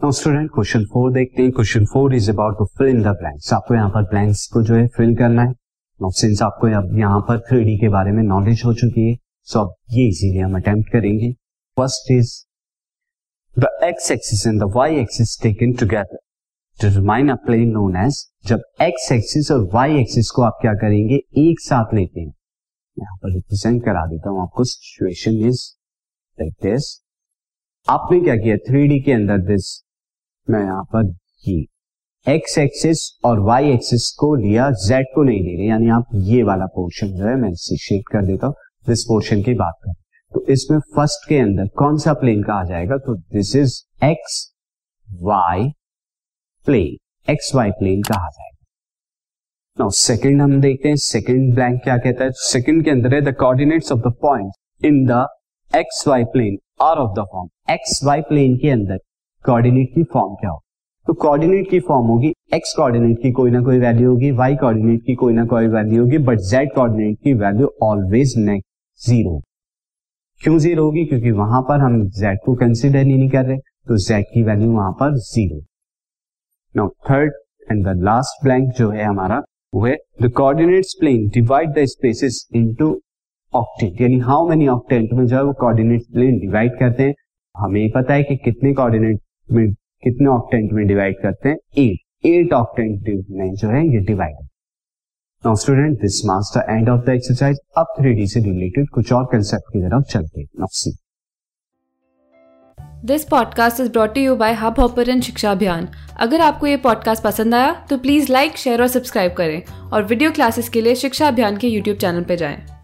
Now student question four देखते हैं। Question four is about to fill in the blanks आपको यहाँ पर ब्लैंक्स को जो है फिल करना है। नाउ सिंस आपको अब यहाँ पर थ्री के बारे में नॉलेज हो चुकी है सो अब ये इजीली हम अटेम्प्ट करेंगे। First is the X axis and the Y axis taken together determine a plane known as जब एक्स एक्सिस और वाई एक्सिस को आप क्या करेंगे, एक साथ लेते हैं। यहाँ पर रिप्रेजेंट करा देता हूँ आपको। सिचुएशन इज़ लाइक दिस आपने क्या किया? थ्री के अंदर दिस मैं यहाँ पर ये एक्स एक्सिस और वाई एक्सिस को लिया जेड को नहीं ले रहे, यानी आप ये वाला पोर्शन जो है, मैं इसे शेड कर देता हूँ दिस पोर्शन की बात करें तो इसमें फ़र्स्ट के अंदर कौन सा प्लेन कहा जाएगा? तो this is X Y plane X Y plane कहा जाएगा। नाउ सेकंड हम देखते हैं सेकंड ब्लैंक क्या कहता है? सेकंड के अंदर है the coordinates of the point in the X Y plane are of the form X Y plane के अंदर कोऑर्डिनेट की फॉर्म क्या हो? तो कोऑर्डिनेट की फॉर्म होगी एक्स कोऑर्डिनेट की कोई ना कोई वैल्यू होगी वाई कोऑर्डिनेट की कोई ना कोई वैल्यू होगी बट जेड कोऑर्डिनेट की वैल्यू ऑलवेज नेक्स्ट ज़ीरो क्यों ज़ीरो होगी? क्योंकि वहाँ पर हम जेड को कंसिडर ही नहीं कर रहे तो जेड की वैल्यू वहाँ पर zero now third and the last blank जो है हमारा, वो है the coordinates plane divide the spaces into octant यानी हाउ मेनी ऑक्टेंट में जो है वो कोऑर्डिनेट प्लेन डिवाइड करते हैं। हमें पता है कि कितने कोऑर्डिनेट में कितने ऑक्टेंट में डिवाइड करते हैं? एट एट ऑक्टेंट में जो है, ये divide now student this marks the end of the exercise अब थ्री से रिलेटेड कुछ और कंसेप्ट की तरफ़ चलते हैं। Now see this podcast is brought you by hub hopper Shiksha Abhiyan अगर आपको ये पॉडकास्ट पसंद आया तो प्लीज़ लाइक शेयर और सब्सक्राइब करें। और वीडियो क्लासेस के लिए शिक्षा अभियान के यूट्यूब चैनल पर जाएँ।